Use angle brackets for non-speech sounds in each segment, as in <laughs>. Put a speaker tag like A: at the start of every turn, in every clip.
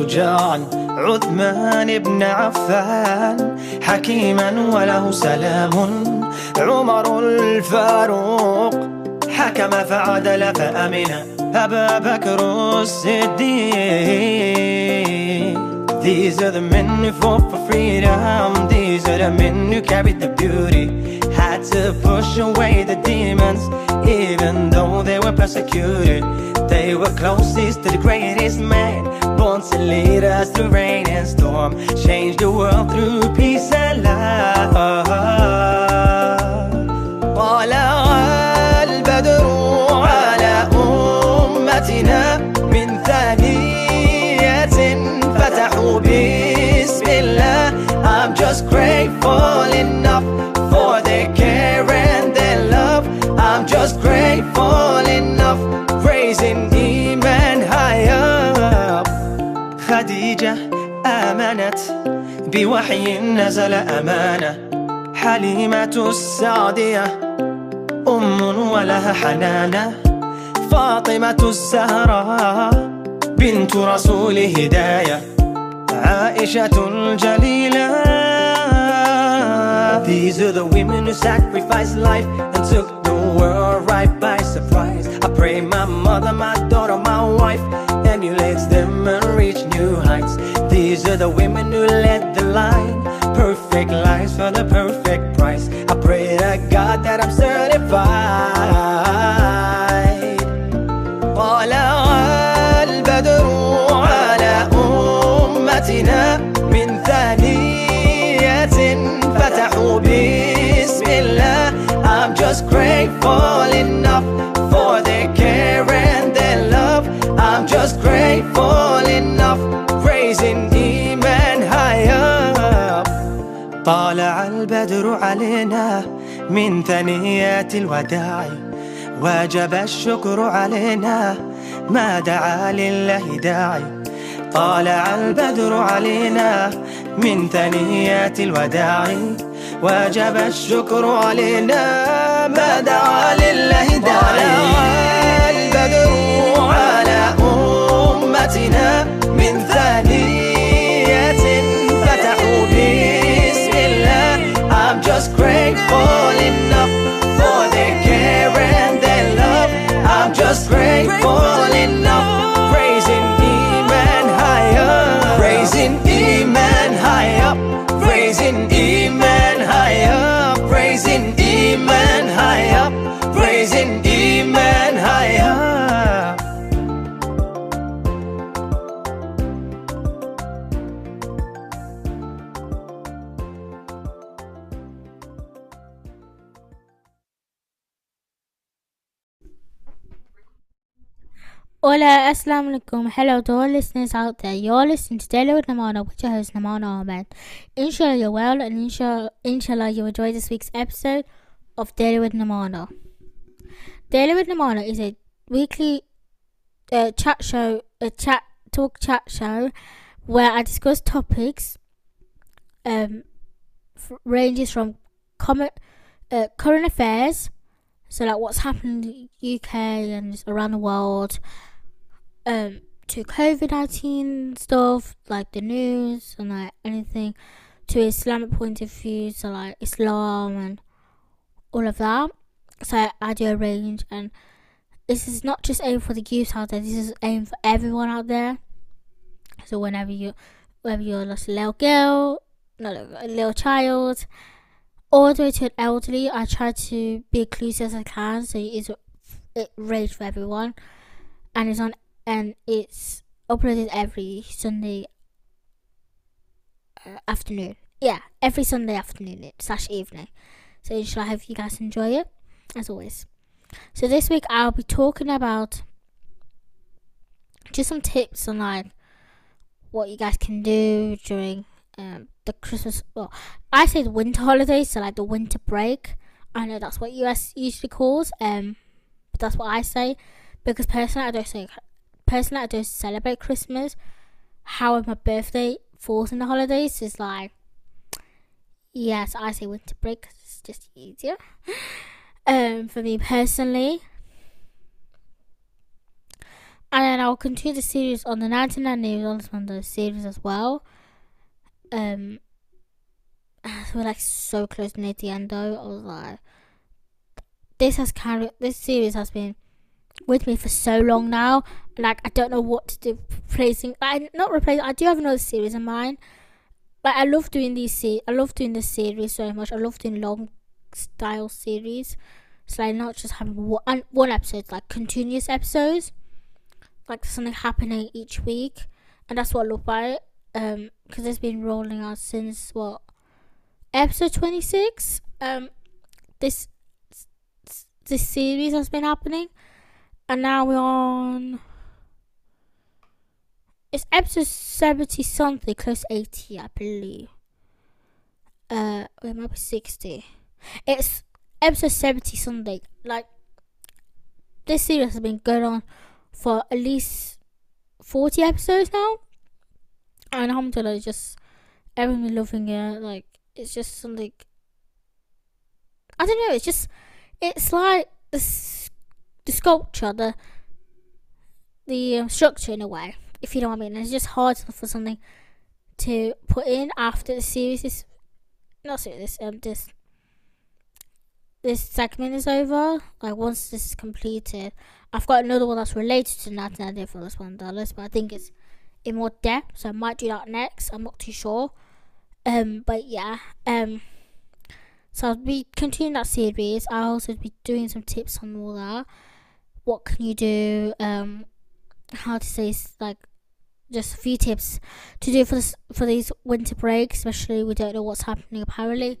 A: شجاعا عثمان بن عفان حكيما وله سلام عمر الفاروق حكم فعدل فأمن أبا بكر الصديق These are the men who fought for freedom These are the men who carried the beauty Had to push away the demons Even though they were persecuted They were closest to the greatest man Born to lead us through rain and storm Change the world through peace and love طلع البدر على أمتنا من ثانية فتحوا بسم الله I'm just grateful enough خديجة آمنت بوحي نزل أمانة حليمة السعدية أم ولها حنانة فاطمة الزهراء بنت رسول هداية عائشة الجليلة These are the women who sacrificed life and took the world right by surprise. I pray my mother, my daughter, my wife These are the women who led the line, perfect lives for the perfect price. I pray to God that I'm certified. طلع البدر على أمتنا من ثانية فتحوا بسم الله I'm just grateful البدر علينا من ثنيات الوداع. وجب الشكر علينا ما دعا لله داعي. طالع البدر علينا من ثنيات الوداع. وجب الشكر علينا ما دعا لله داعي. طالع البدر على أمتنا من ثانية I'm just grateful enough for their care and their love. I'm just grateful enough
B: Hola, Assalamu alaikum. Hello to all listeners out there. You're listening to Daily with Namana, with your host Namana Ahmed. Inshallah, you're well, and inshallah, inshallah, you enjoy this week's episode of Daily with Namana. Daily with Namana is a weekly uh, chat show, a chat talk chat show, where I discuss topics. Um, f- ranges from uh, current affairs, so like what's happened in the UK and around the world um to COVID nineteen stuff, like the news and like anything to Islamic point of view, so like Islam and all of that. So I, do a range and this is not just aimed for the youth out there, this is aimed for everyone out there. So whenever you whether you're just a little girl, not a little child, all the way to an elderly, I try to be inclusive as I can, so it's it range for everyone, and it's on and it's uploaded every Sunday uh, afternoon. Yeah, every Sunday afternoon slash evening. So inshallah, I hope you guys enjoy it as always. So this week I'll be talking about just some tips on like what you guys can do during um, the Christmas. Well, I say the winter holidays, so like the winter break. I know that's what US usually calls, um, but that's what I say because personally I don't say personally I don't celebrate Christmas. However, my birthday falls in the holidays is like yes, I say winter break 'cause it's just easier. <laughs> Um, for me personally, and then I'll continue the series on the 99 News on the series as well. Um, <sighs> we're like so close near the end though. I was like, this has carried, this series has been with me for so long now. Like, I don't know what to do. Replacing, like, not replacing, I do have another series in mind. But I love doing these, se- I love doing this series so much. I love doing long style series. So, like, not just having one, one episode, like continuous episodes. Like, something happening each week. And that's what I love about it. Um, because it's been rolling out since what episode 26 um this this series has been happening and now we're on. It's episode 70 something close 80 i believe. Uh it might be 60 it's episode 70 something. Like this series has been going on for at least 40 episodes now. And alhamdulillah just everyone loving it. Like it's just something I don't know. It's just it's like the sculpture, the the um, structure in a way, if you know what I mean. it's just hard for something to put in after the series is not series. Um, this this segment is over. Like once this is completed, I've got another one that's related to Nathan Idea for this one dollars, but I think it's in more depth, so I might do that next. I'm not too sure. Um, but yeah, um, so I'll be continuing that series. I'll also be doing some tips on all that. What can you do? Um, how to say like just a few tips to do for this for these winter breaks. Especially we don't know what's happening. Apparently,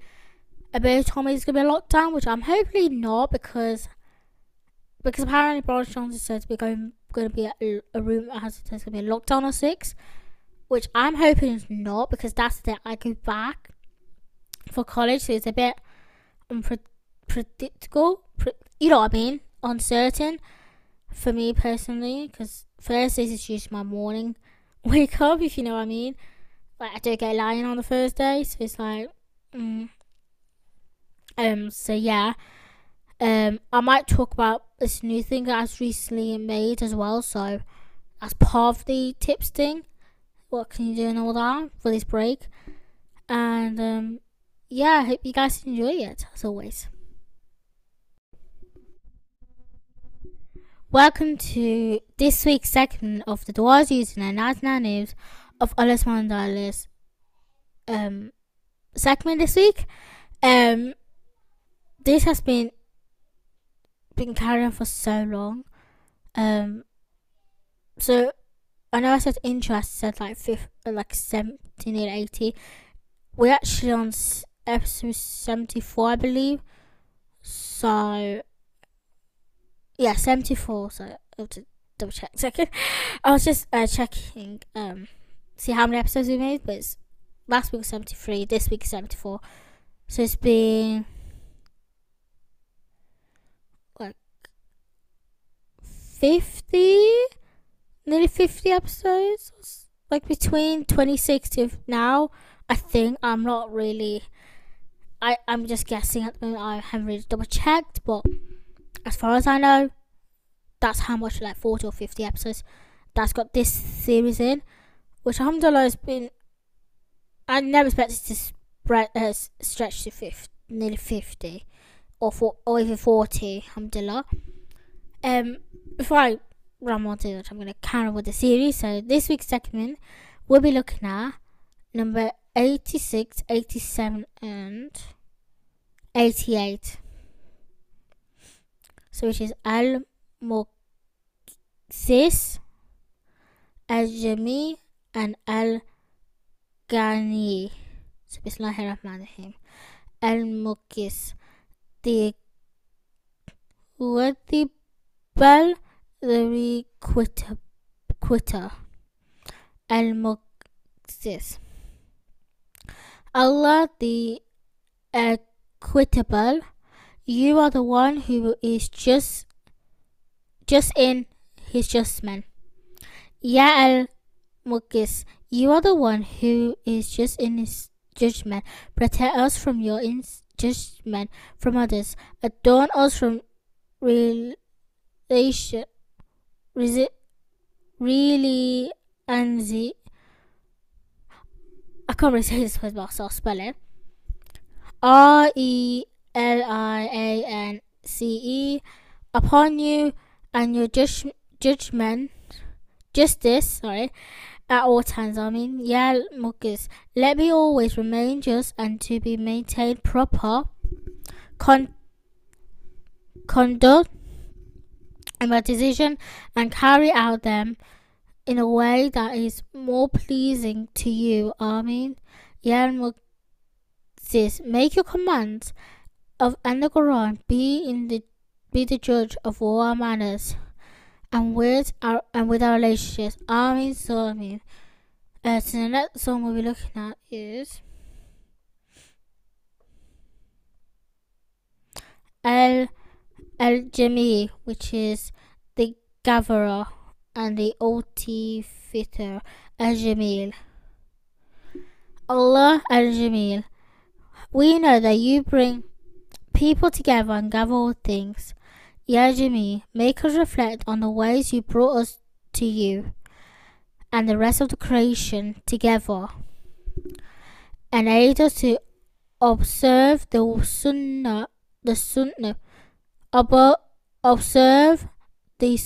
B: a bit of is gonna be a lockdown, which I'm hopefully not because because apparently Boris Johnson says we're going to be a, a room that has there's to be a lockdown or six which I'm hoping is not because that's the day I go back for college, so it's a bit unpredictable. Pre- you know what I mean? Uncertain for me personally, because Thursdays is just my morning <laughs> wake up, if you know what I mean. Like I don't get lying on the Thursday, so it's like, mm. um. So yeah, um. I might talk about this new thing that I've recently made as well. So as part of the tips thing what can you do and all that for this break. And um, yeah, I hope you guys enjoy it as always. Welcome to this week's segment of the Dwarves using the 99 News of Alice Mandala's um, segment this week. Um, this has been been carrying on for so long. Um, so I know I said interest said like fifth, like seventeen or eighty. We're actually on episode seventy four, I believe. So yeah, seventy four. So I have to double check. <laughs> Second, I was just uh, checking um see how many episodes we made, but it's, last week was seventy three. This week is seventy four. So it's been like fifty nearly 50 episodes like between 26 to now i think i'm not really i i'm just guessing at the moment i haven't really double checked but as far as i know that's how much like 40 or 50 episodes that's got this series in which alhamdulillah has been i never expected to spread uh, stretch to 50 nearly 50 or, for, or even 40 alhamdulillah um before i Ramadan that I'm going to carry with the series. So this week's segment, we'll be looking at number 86, 87, and 88. So which is Al Muqsis, Al Jami, and Al Ghani. So Bismillahir Rahmanir Rahim. Al Muqis. The what the quitter, quitter al-muqsis. Allah the equitable, you are the one who is just just in his judgment. Ya al-muqis, you are the one who is just in his judgment. Protect us from your judgment from others. Adorn us from relation resi- really anzi. I can't really say this word, but I'll spell it. R E L I A N C E upon you and your judge, judgment, justice, sorry, at all times. I mean, yeah, Muckers. Let me always remain just and to be maintained proper con- conduct in my decision and carry out them in a way that is more pleasing to you. I mean, yeah, Moses. Make your commands of and the Quran be in the be the judge of all our manners and with our and with our relationships. Amin. So Amin. Uh, so the next song we'll be looking at is El El Jami, which is the gatherer and the Oti fitter Al Jamil. Allah Al Jamil. We know that you bring people together and gather all things. Ya Jimmy, make us reflect on the ways you brought us to you and the rest of the creation together and aid us to observe the sunnah, the sunnah, observe the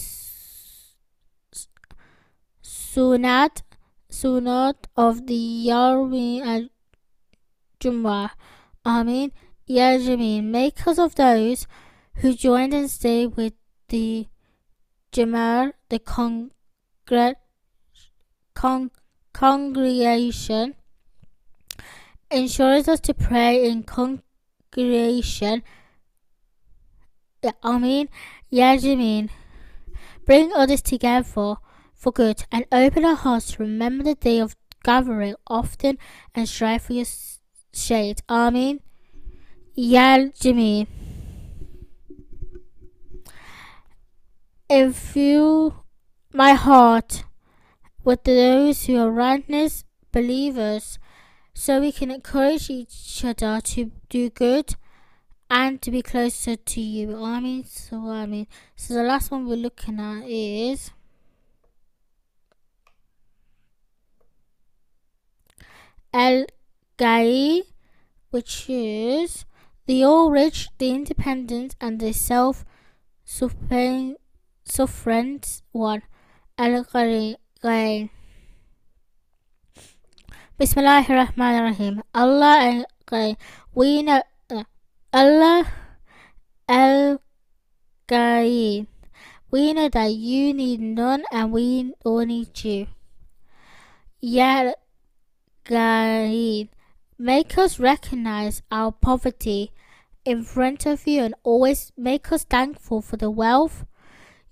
B: sunnat, sunnat of the Yarmi al Jumrah. Amin. Ya Jameen, make of those who joined and stayed with the Jamar, the congre- con- congregation, ensures us to pray in congregation. I mean, Yajmin, bring others together for good and open our hearts to remember the day of gathering often and strive for your shade. Amen. Yal Jimmy. Infuse my heart with those who are righteous believers so we can encourage each other to do good and to be closer to you. I mean, so I mean, so the last one we're looking at is El Gai, which is the all rich, the independent, and the self sufficient one. Al Gai. Bismillahir Rahmanir Rahim. Allah Gai. We know uh, Allah Al Gai. We know that you need none and we all need you. Ya Gai. Make us recognize our poverty in front of you and always make us thankful for the wealth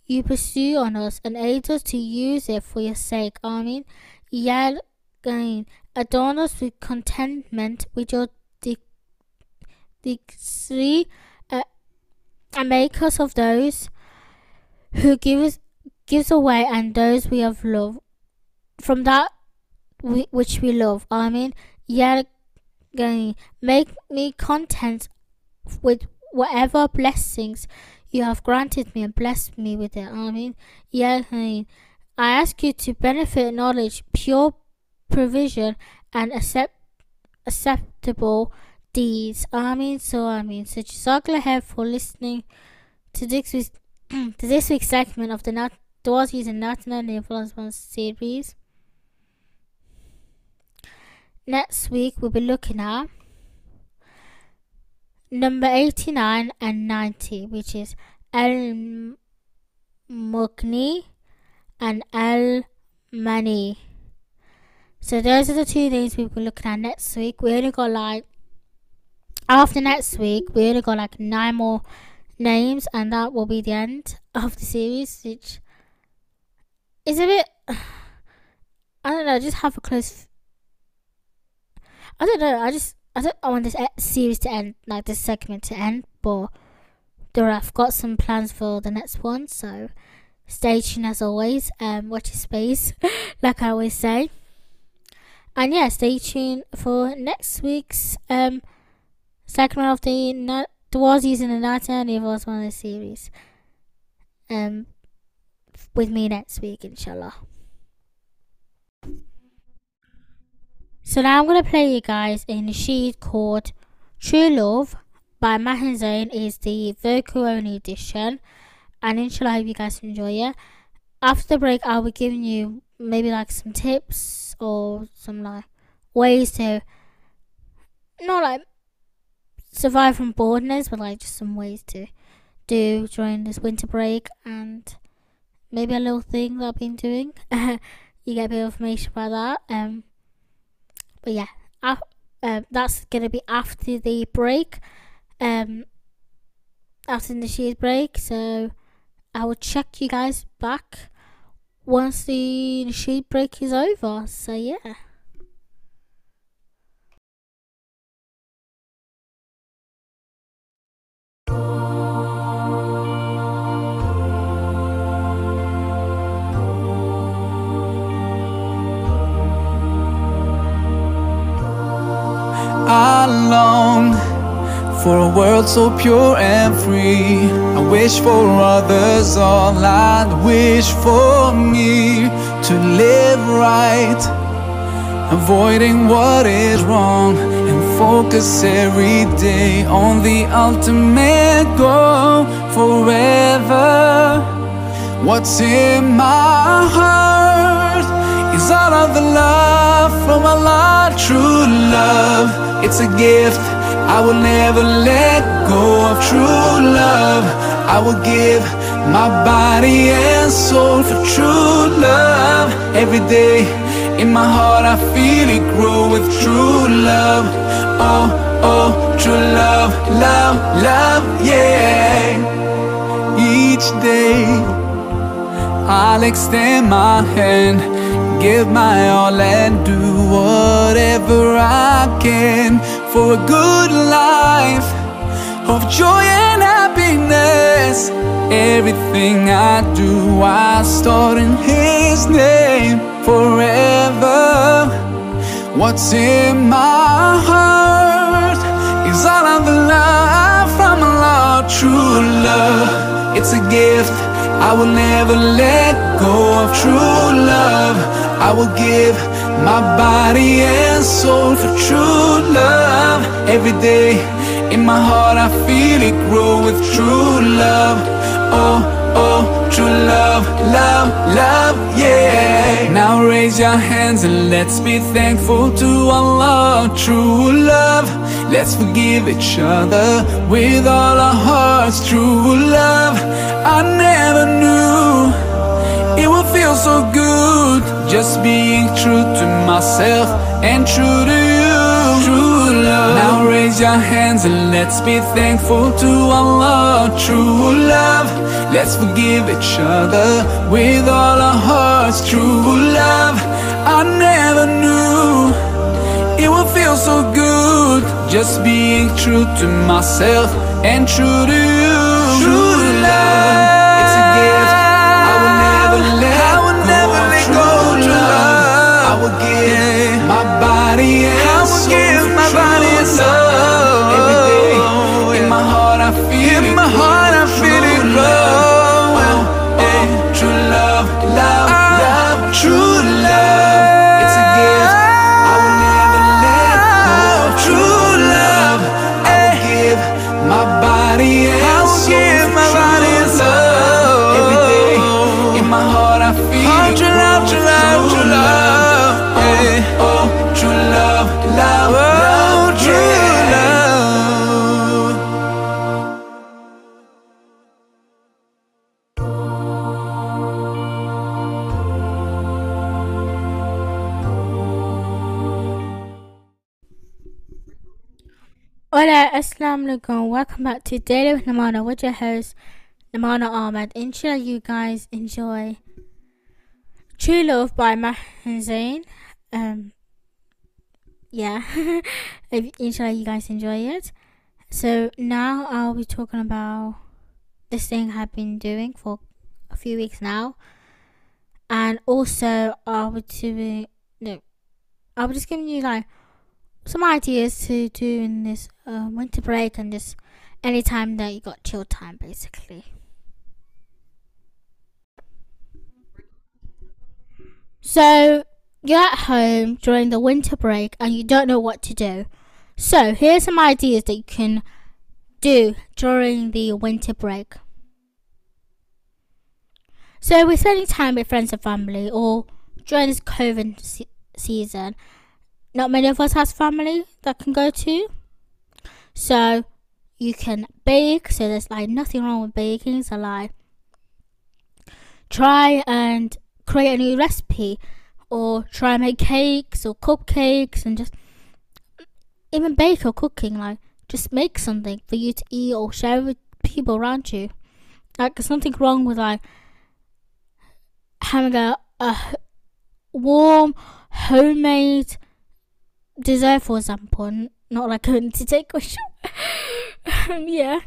B: you pursue on us and aid us to use it for your sake. Amen. Yet again, adorn us with contentment with your decree uh, and make us of those who give us gives away and those we have loved from that we, which we love. Amen. Yet going make me content with whatever blessings you have granted me and blessed me with it. I mean, I, mean, I ask you to benefit knowledge, pure provision, and accept acceptable deeds. I mean, so I mean, so Jazakallah ahead for listening to this week's <clears throat> to this week's segment of the Nat Doors using National Influence series. Next week we'll be looking at number 89 and 90, which is Al Mughni and Al Mani. So those are the two names we'll be looking at next week. We only got like after next week we only got like nine more names and that will be the end of the series which is a bit <sighs> I don't know, just have a close I don't know. I just I don't I want this series to end, like this segment to end, but there I've got some plans for the next one. So stay tuned as always. Um, watch your space, <laughs> like I always say. And yeah, stay tuned for next week's um segment of the not was using the Nata was one of the series. Um, with me next week, inshallah. So now I'm gonna play you guys in a nasheed called True Love by Maher Zain is the vocal only edition and inshallah I hope you guys enjoy it. After the break I'll be giving you maybe like some tips or some like ways to not like survive from boredness but like just some ways to do during this winter break and maybe a little thing that I've been doing. <laughs> you get a bit of information about that. Um, but yeah, uh, that's gonna be after the break. Um, after the sheet break, so I will check you guys back once the sheet break is over. So yeah.
C: I long for a world so pure and free. I wish for others all I'd wish for me to live right, avoiding what is wrong, and focus every day on the ultimate goal forever. What's in my heart is all of the love from Allah, true love. It's a gift I will never let go of true love. I will give my body and soul for true love. Every day in my heart I feel it grow with true love. Oh, oh, true love, love, love, yeah. Each day I'll extend my hand, give my all and do whatever I can for a good life of joy and happiness. Everything I do, I start in His name forever. What's in my heart is all of the love from Allah, true love. It's a gift I will never let go of true love. I will give my body and soul for true love. Every day in my heart I feel it grow with true love. Oh, oh, true love, love, love, yeah. Now raise your hands and let's be thankful to Allah, true love. Let's forgive each other with all our hearts, true love. I never knew it would feel so good just being true to myself and true to you. True love. Now raise your hands and let's be thankful to Allah, true love. Let's forgive each other with all our hearts, true love. I never knew it would feel so good just being true to myself and true to you. True love,
B: Assalamu. Welcome back to Daily with Namana with your host, Namana Ahmed. Inshallah, you guys enjoy True Love by Maher Zain. Um, yeah, <laughs> inshallah, you guys enjoy it. So, now I'll be talking about this thing I've been doing for a few weeks now. And also, I'll be doing, no, I'll be just giving you like some ideas to do in this uh, winter break and just any time that you got chill time basically. So you're at home during the winter break and you don't know what to do. So, here's some ideas that you can do during the winter break. So, we're spending time with friends and family, or during this COVID se- season, not many of us has family that can go to. So, you can bake. So, there's like nothing wrong with baking. So, like, try and create a new recipe or try and make cakes or cupcakes and just even bake or cooking like just make something for you to eat or share with people around you like there's nothing wrong with like having a, a warm homemade dessert for example not like to take a <laughs> <laughs> yeah.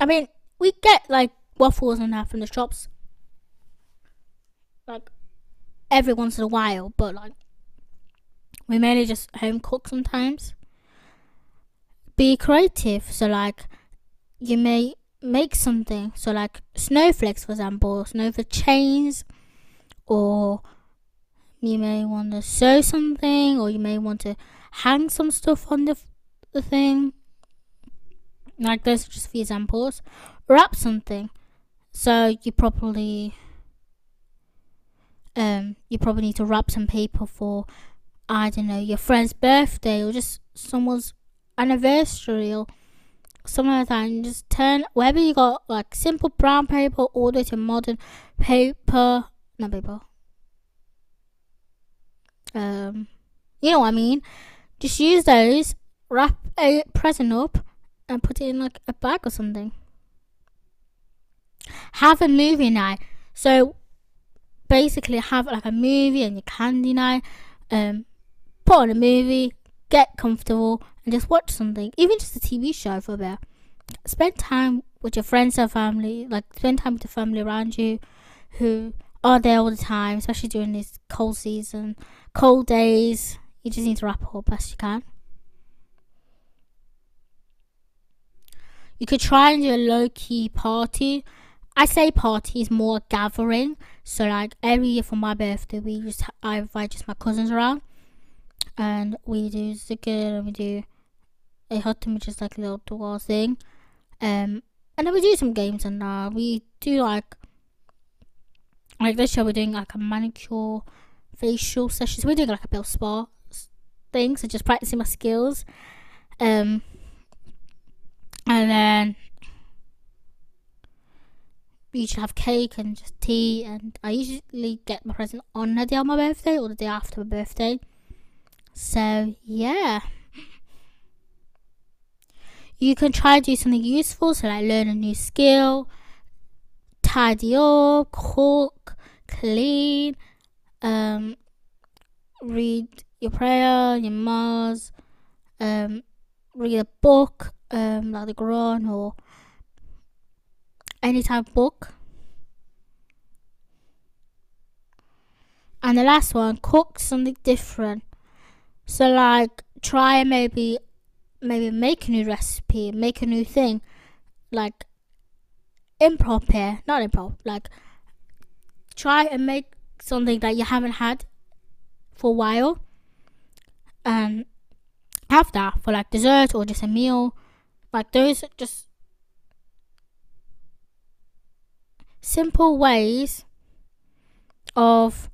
B: I mean we get like waffles and that from the shops. Like every once in a while, but like we mainly just home cook sometimes. Be creative, so like you may make something, so like snowflakes, for example, snowflake chains, or you may want to sew something, or you may want to hang some stuff on the the thing. Like those are just a few examples. Wrap something, so you probably um, you probably need to wrap some paper for, I don't know, your friend's birthday or just someone's anniversary or something like that. And just turn wherever you got like simple brown paper all the way to modern paper, not paper. Um, you know what I mean. Just use those, wrap a present up, and put it in like a bag or something. Have a movie night. So basically have like a movie and your candy night. Um, put on a movie, get comfortable, and just watch something, even just a TV show for a bit. Spend time with your friends and family, like spend time with the family around you who are there all the time, especially during this cold season, cold days. You just need to wrap up best you can. You could try and do a low key party I say party is more gathering. So like every year for my birthday, we just I invite just my cousins around, and we do zikr and we do a hot which is like a little dua thing, um, and then we do some games and uh, we do like like this year we're doing like a manicure, facial sessions. We're doing like a bit of spa thing, so just practicing my skills, um, and then we usually have cake and just tea and I usually get my present on the day of my birthday or the day after my birthday. So yeah. You can try to do something useful, so like learn a new skill, tidy up, cook, clean, um, read your prayer, your mass, um, read a book, um, like the Quran or any type of book. And the last one, cook something different. So like try maybe maybe make a new recipe, make a new thing. Like improv here, not improv, like try and make something that you haven't had for a while. And have that for like dessert or just a meal. Like those just simple ways of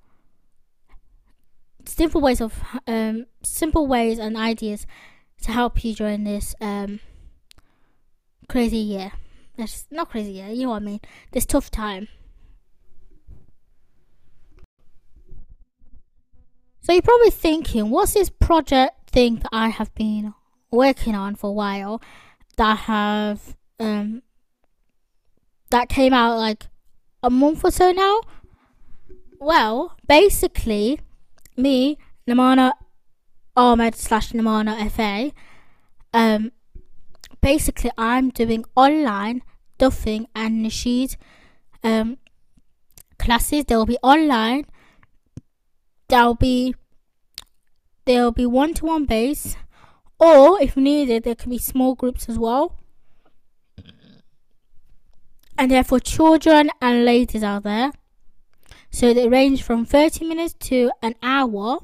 B: simple ways of um, simple ways and ideas to help you during this um, crazy year. It's not crazy year, you know what I mean. This tough time. So you're probably thinking, what's this project thing that I have been working on for a while that have um that came out like a month or so now. Well, basically, me, Namana Ahmed slash Namana FA, um, basically I'm doing online duffing and nasheed um, classes. They'll be online. There'll be there'll be one to one base, or if needed, there can be small groups as well and they're for children and ladies out there. So they range from 30 minutes to an hour.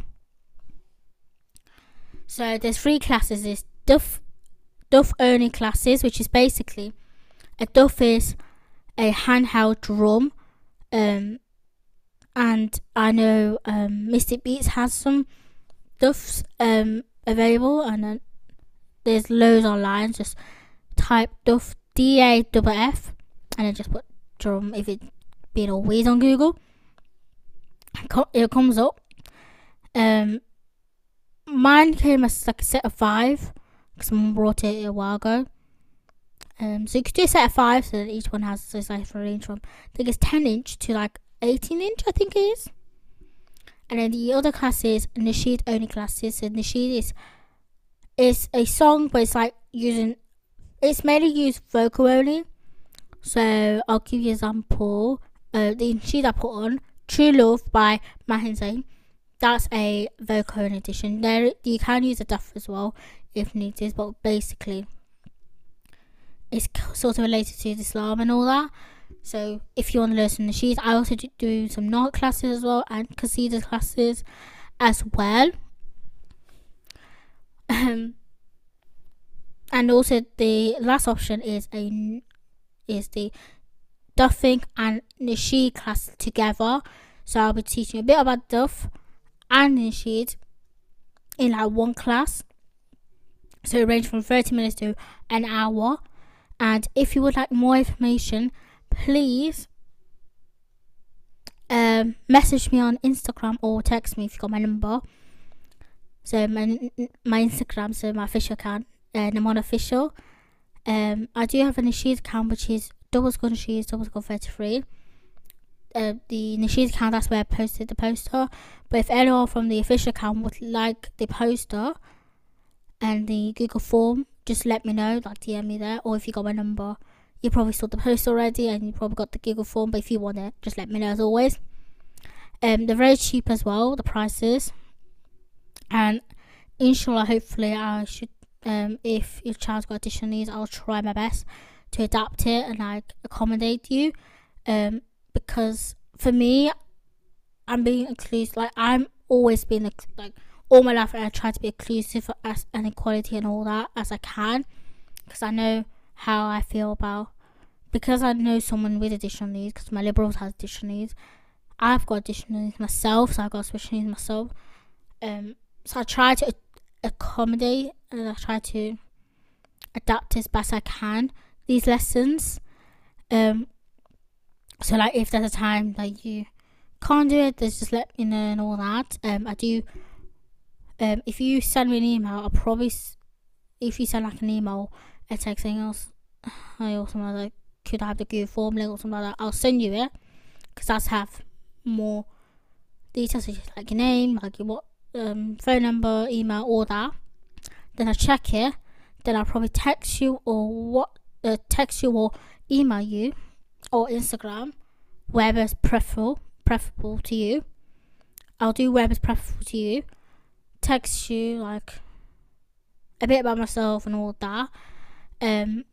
B: So there's three classes. There's duff, duff only classes, which is basically a duff is a handheld drum. Um, and I know um, Mystic Beats has some duffs um, available, and then there's loads online. Just type duff D A double F, and then just put drum if it being always on Google. It comes up. Um, mine came as like a set of five because someone brought it a while ago. Um, so you could do a set of five, so that each one has this like range from I think it's ten inch to like eighteen inch, I think it is. And then the other classes, Nasheed only classes. So Nasheed is is a song, but it's like using it's mainly used vocal only. So I'll give you an example. Uh, the Nasheed I put on True Love by Maher Zain. That's a vocal edition. There you can use a duff as well if needed, but basically it's sort of related to Islam and all that. So if you want to learn some nasheed, I also do some Naat classes as well and Qasida classes as well. Um, and also the last option is a is the duffing and nasheed class together. So I'll be teaching a bit about duff and nasheed in like one class. So it ranges from 30 minutes to an hour. And if you would like more information, please um, message me on Instagram or text me if you got my number. So my my Instagram, so my official account, uh, Namon official. Um, I do have a Nasheed account which is double score Nasheed, double score thirty three. Uh, the Nasheed account that's where I posted the poster. But if anyone from the official account would like the poster and the Google form, just let me know, like DM me there, or if you got my number, you probably saw the post already and you probably got the Google form. But if you want it, just let me know as always. Um, they're very cheap as well, the prices, and inshallah, hopefully, I should. Um, if your child's got additional needs, I'll try my best to adapt it and like accommodate you. Um, because for me, I'm being inclusive. Like I'm always being like all my life, I try to be inclusive for as and equality and all that as I can, because I know how I feel about. Because I know someone with additional needs, because my liberals has additional needs. I've got additional needs myself, so I've got special needs myself. Um, so I try to accommodate and I try to adapt as best I can these lessons. Um, so like if there's a time that you can't do it, there's just let me know and all that. Um, I do. Um, if you send me an email, I'll probably. If you send like an email, a text saying else, I something like that, could I have the Google form link or something like that? I'll send you it because that's have more details, like your name, like your what um, phone number, email, all that. Then I check it. Then I'll probably text you or what uh, text you or email you or Instagram, wherever's preferable preferable to you. I'll do wherever's preferable to you. Text you like a bit about myself and all that. Um,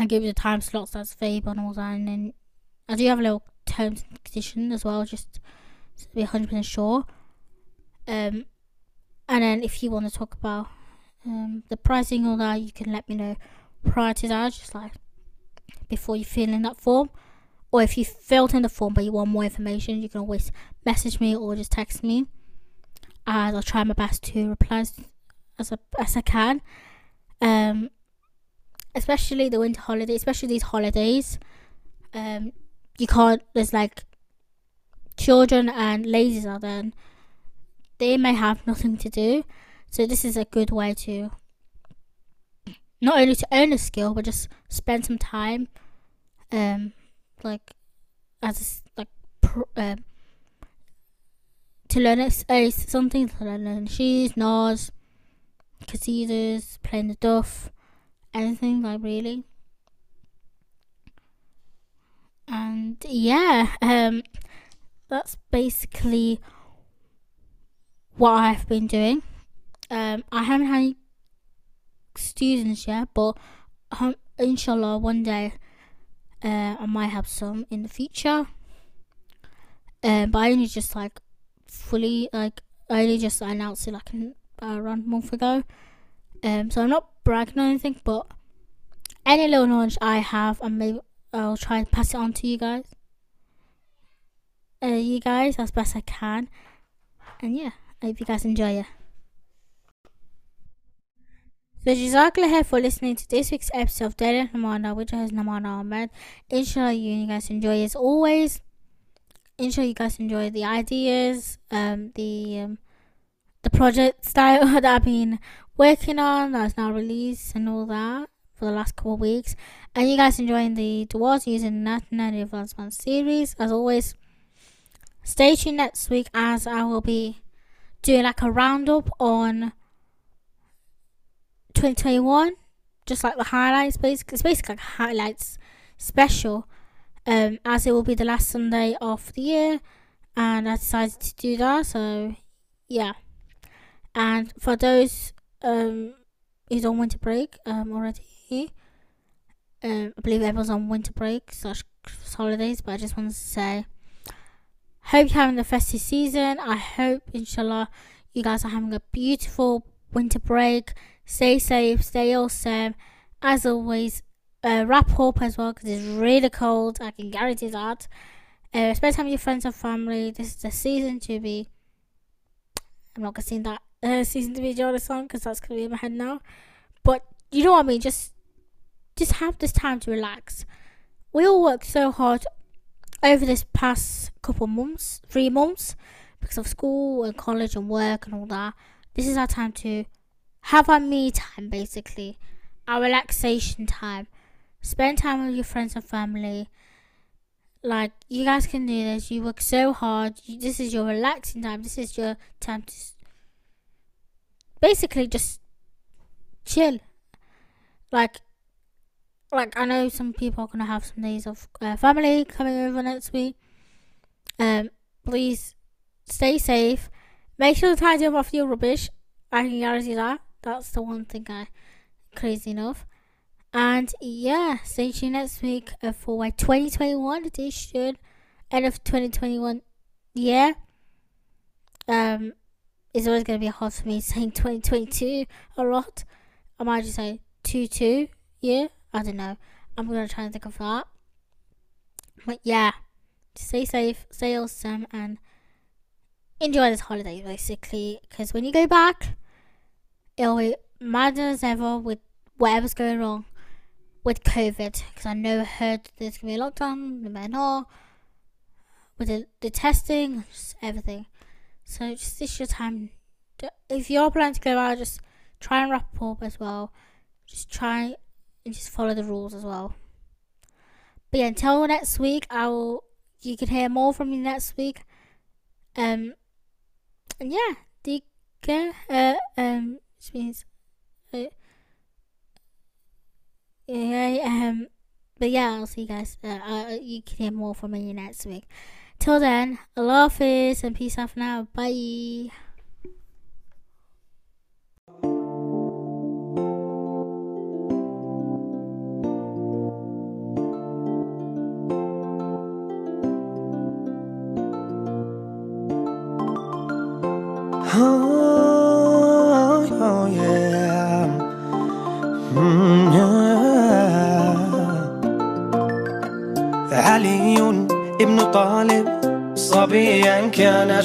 B: I give you the time slots that's available and all that, and then I do have a little terms and condition as well, just to be hundred percent sure. Um, and then if you want to talk about um, the pricing or that, you can let me know prior to that, just like before you fill in that form. Or if you filled in the form but you want more information, you can always message me or just text me. As I'll try my best to reply as as, a, as I can. Um, especially the winter holiday, especially these holidays. Um, you can't. There's like children and ladies out there. They may have nothing to do, so this is a good way to not only to earn a skill but just spend some time, um, like as a, like pro, um, to learn it, uh, something to learn shoes, Nas, Qasidas, playing the duff, anything like really. And yeah, um, that's basically what I've been doing. Um, I haven't had any students yet, but um, inshallah, one day uh, I might have some in the future. Um, but I only just like fully like I only just announced it like an, uh, around a month ago. Um, so I'm not bragging or anything, but any little knowledge I have, and maybe I'll try and pass it on to you guys. Uh, you guys as best I can, and yeah, I hope you guys enjoy it. So Jazakallah khair for listening to this week's episode of Daily Namana, which has Namana Ahmed. Inshallah you, guys enjoy as always. Inshallah you guys enjoy the ideas, um, the um, the projects <laughs> that, that I've been working on that's now released and all that for the last couple of weeks. And you guys enjoying the duos using Nat Native Advanced series. As always, stay tuned next week as I will be doing like a roundup on 2021, just like the highlights. Basically, it's basically like highlights special, um, as it will be the last Sunday of the year, and I decided to do that. So, yeah. And for those um who's on winter break um already, um, I believe everyone's on winter break slash holidays. But I just wanted to say, hope you're having the festive season. I hope, inshallah, you guys are having a beautiful winter break Stay safe, stay awesome. As always, uh, wrap up as well because it's really cold. I can guarantee that. Uh, spend time with your friends and family. This is the season to be. I'm not gonna sing that uh, season to be Jordan song because that's gonna be in my head now. But you know what I mean. Just, just have this time to relax. We all worked so hard over this past couple months, three months, because of school and college and work and all that. This is our time to have our me time basically, our relaxation time. Spend time with your friends and family. Like you guys can do this. You work so hard. You, this is your relaxing time. This is your time to basically just chill. Like, like I know some people are gonna have some days of uh, family coming over next week. Um, please stay safe. Make sure to tidy up after your rubbish. I can guarantee that. That's the one thing I crazy enough. And yeah, stay tuned next week for my 2021 edition, end of 2021 year. Um, it's always gonna be hard for me <laughs> saying 2022 a lot. I might just say 22 year. I don't know. I'm gonna try and think of that. But yeah, stay safe, stay awesome, and enjoy this holiday basically. Because when you go back, it'll be mad as ever with whatever's going wrong with COVID. Because I know I heard there's gonna be a lockdown, no matter what, with the, the testing, everything. So just this your time. If you're planning to go out, just try and wrap up as well. Just try and just follow the rules as well. But yeah, until next week, I will. You can hear more from me next week. Um, and yeah, the uh, um, which means, uh, yeah, um, but yeah, I'll see you guys. Uh, uh, you can hear more from me next week. Till then, Allah Hafiz and peace out for now. Bye.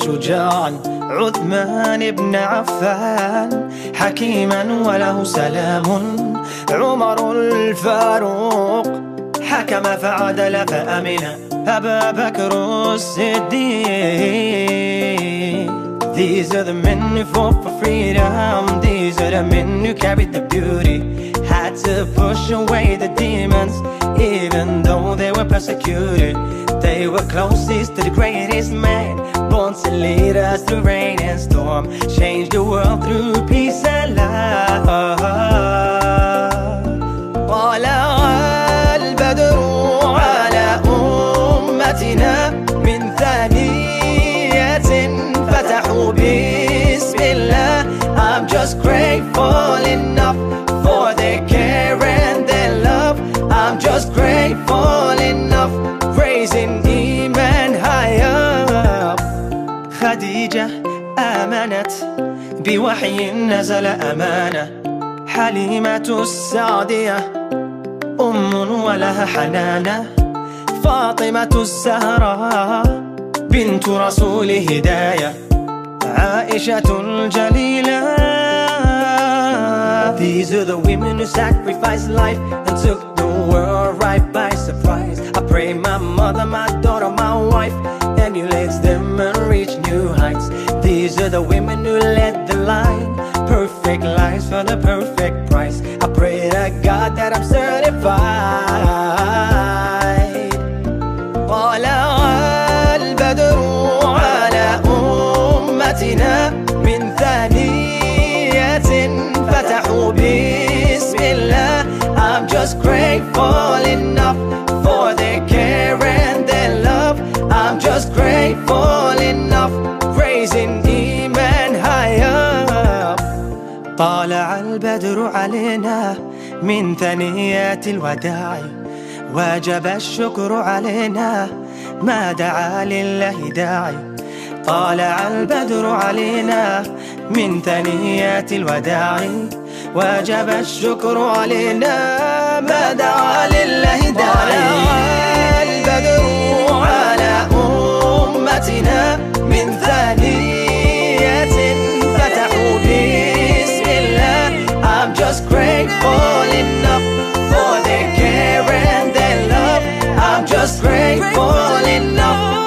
A: شجاعا عثمان بن عفان حكيما وله سلام عمر الفاروق حكم فعدل فأمن أبا بكر الصديق These are the men who fought for freedom These are the men who carried the beauty Had to push away the demons Even though they were persecuted They were closest to the greatest man Born to lead us through rain and storm Change the world through peace and love طلع البدر على أمتنا من ثانية فتحوا بسم الله I'm just grateful enough for their care and their love I'm just grateful enough raising Iman higher خديجة آمنت بوحي نزل أمانة. حليمة السعدية أم ولها حنانة. فاطمة الزهراء بنت رسول هداية. عائشة الجليلة. These are the women who sacrificed life and took the world right by surprise. I pray my mother, my These are the women who led the line, perfect lives for the perfect price. I pray to God that I'm certified. طلع البدر على أمتنا من ثانية فتحوا بسم الله I'm just grateful علينا من ثنيات الوداع. وجب الشكر علينا ما دعا لله داعي طالع البدر علينا من ثنيات الوداع. وجب الشكر علينا ما دعا لله داعي طالع البدر على أمتنا من ثانية just grateful enough for their care and their love. I'm just grateful enough.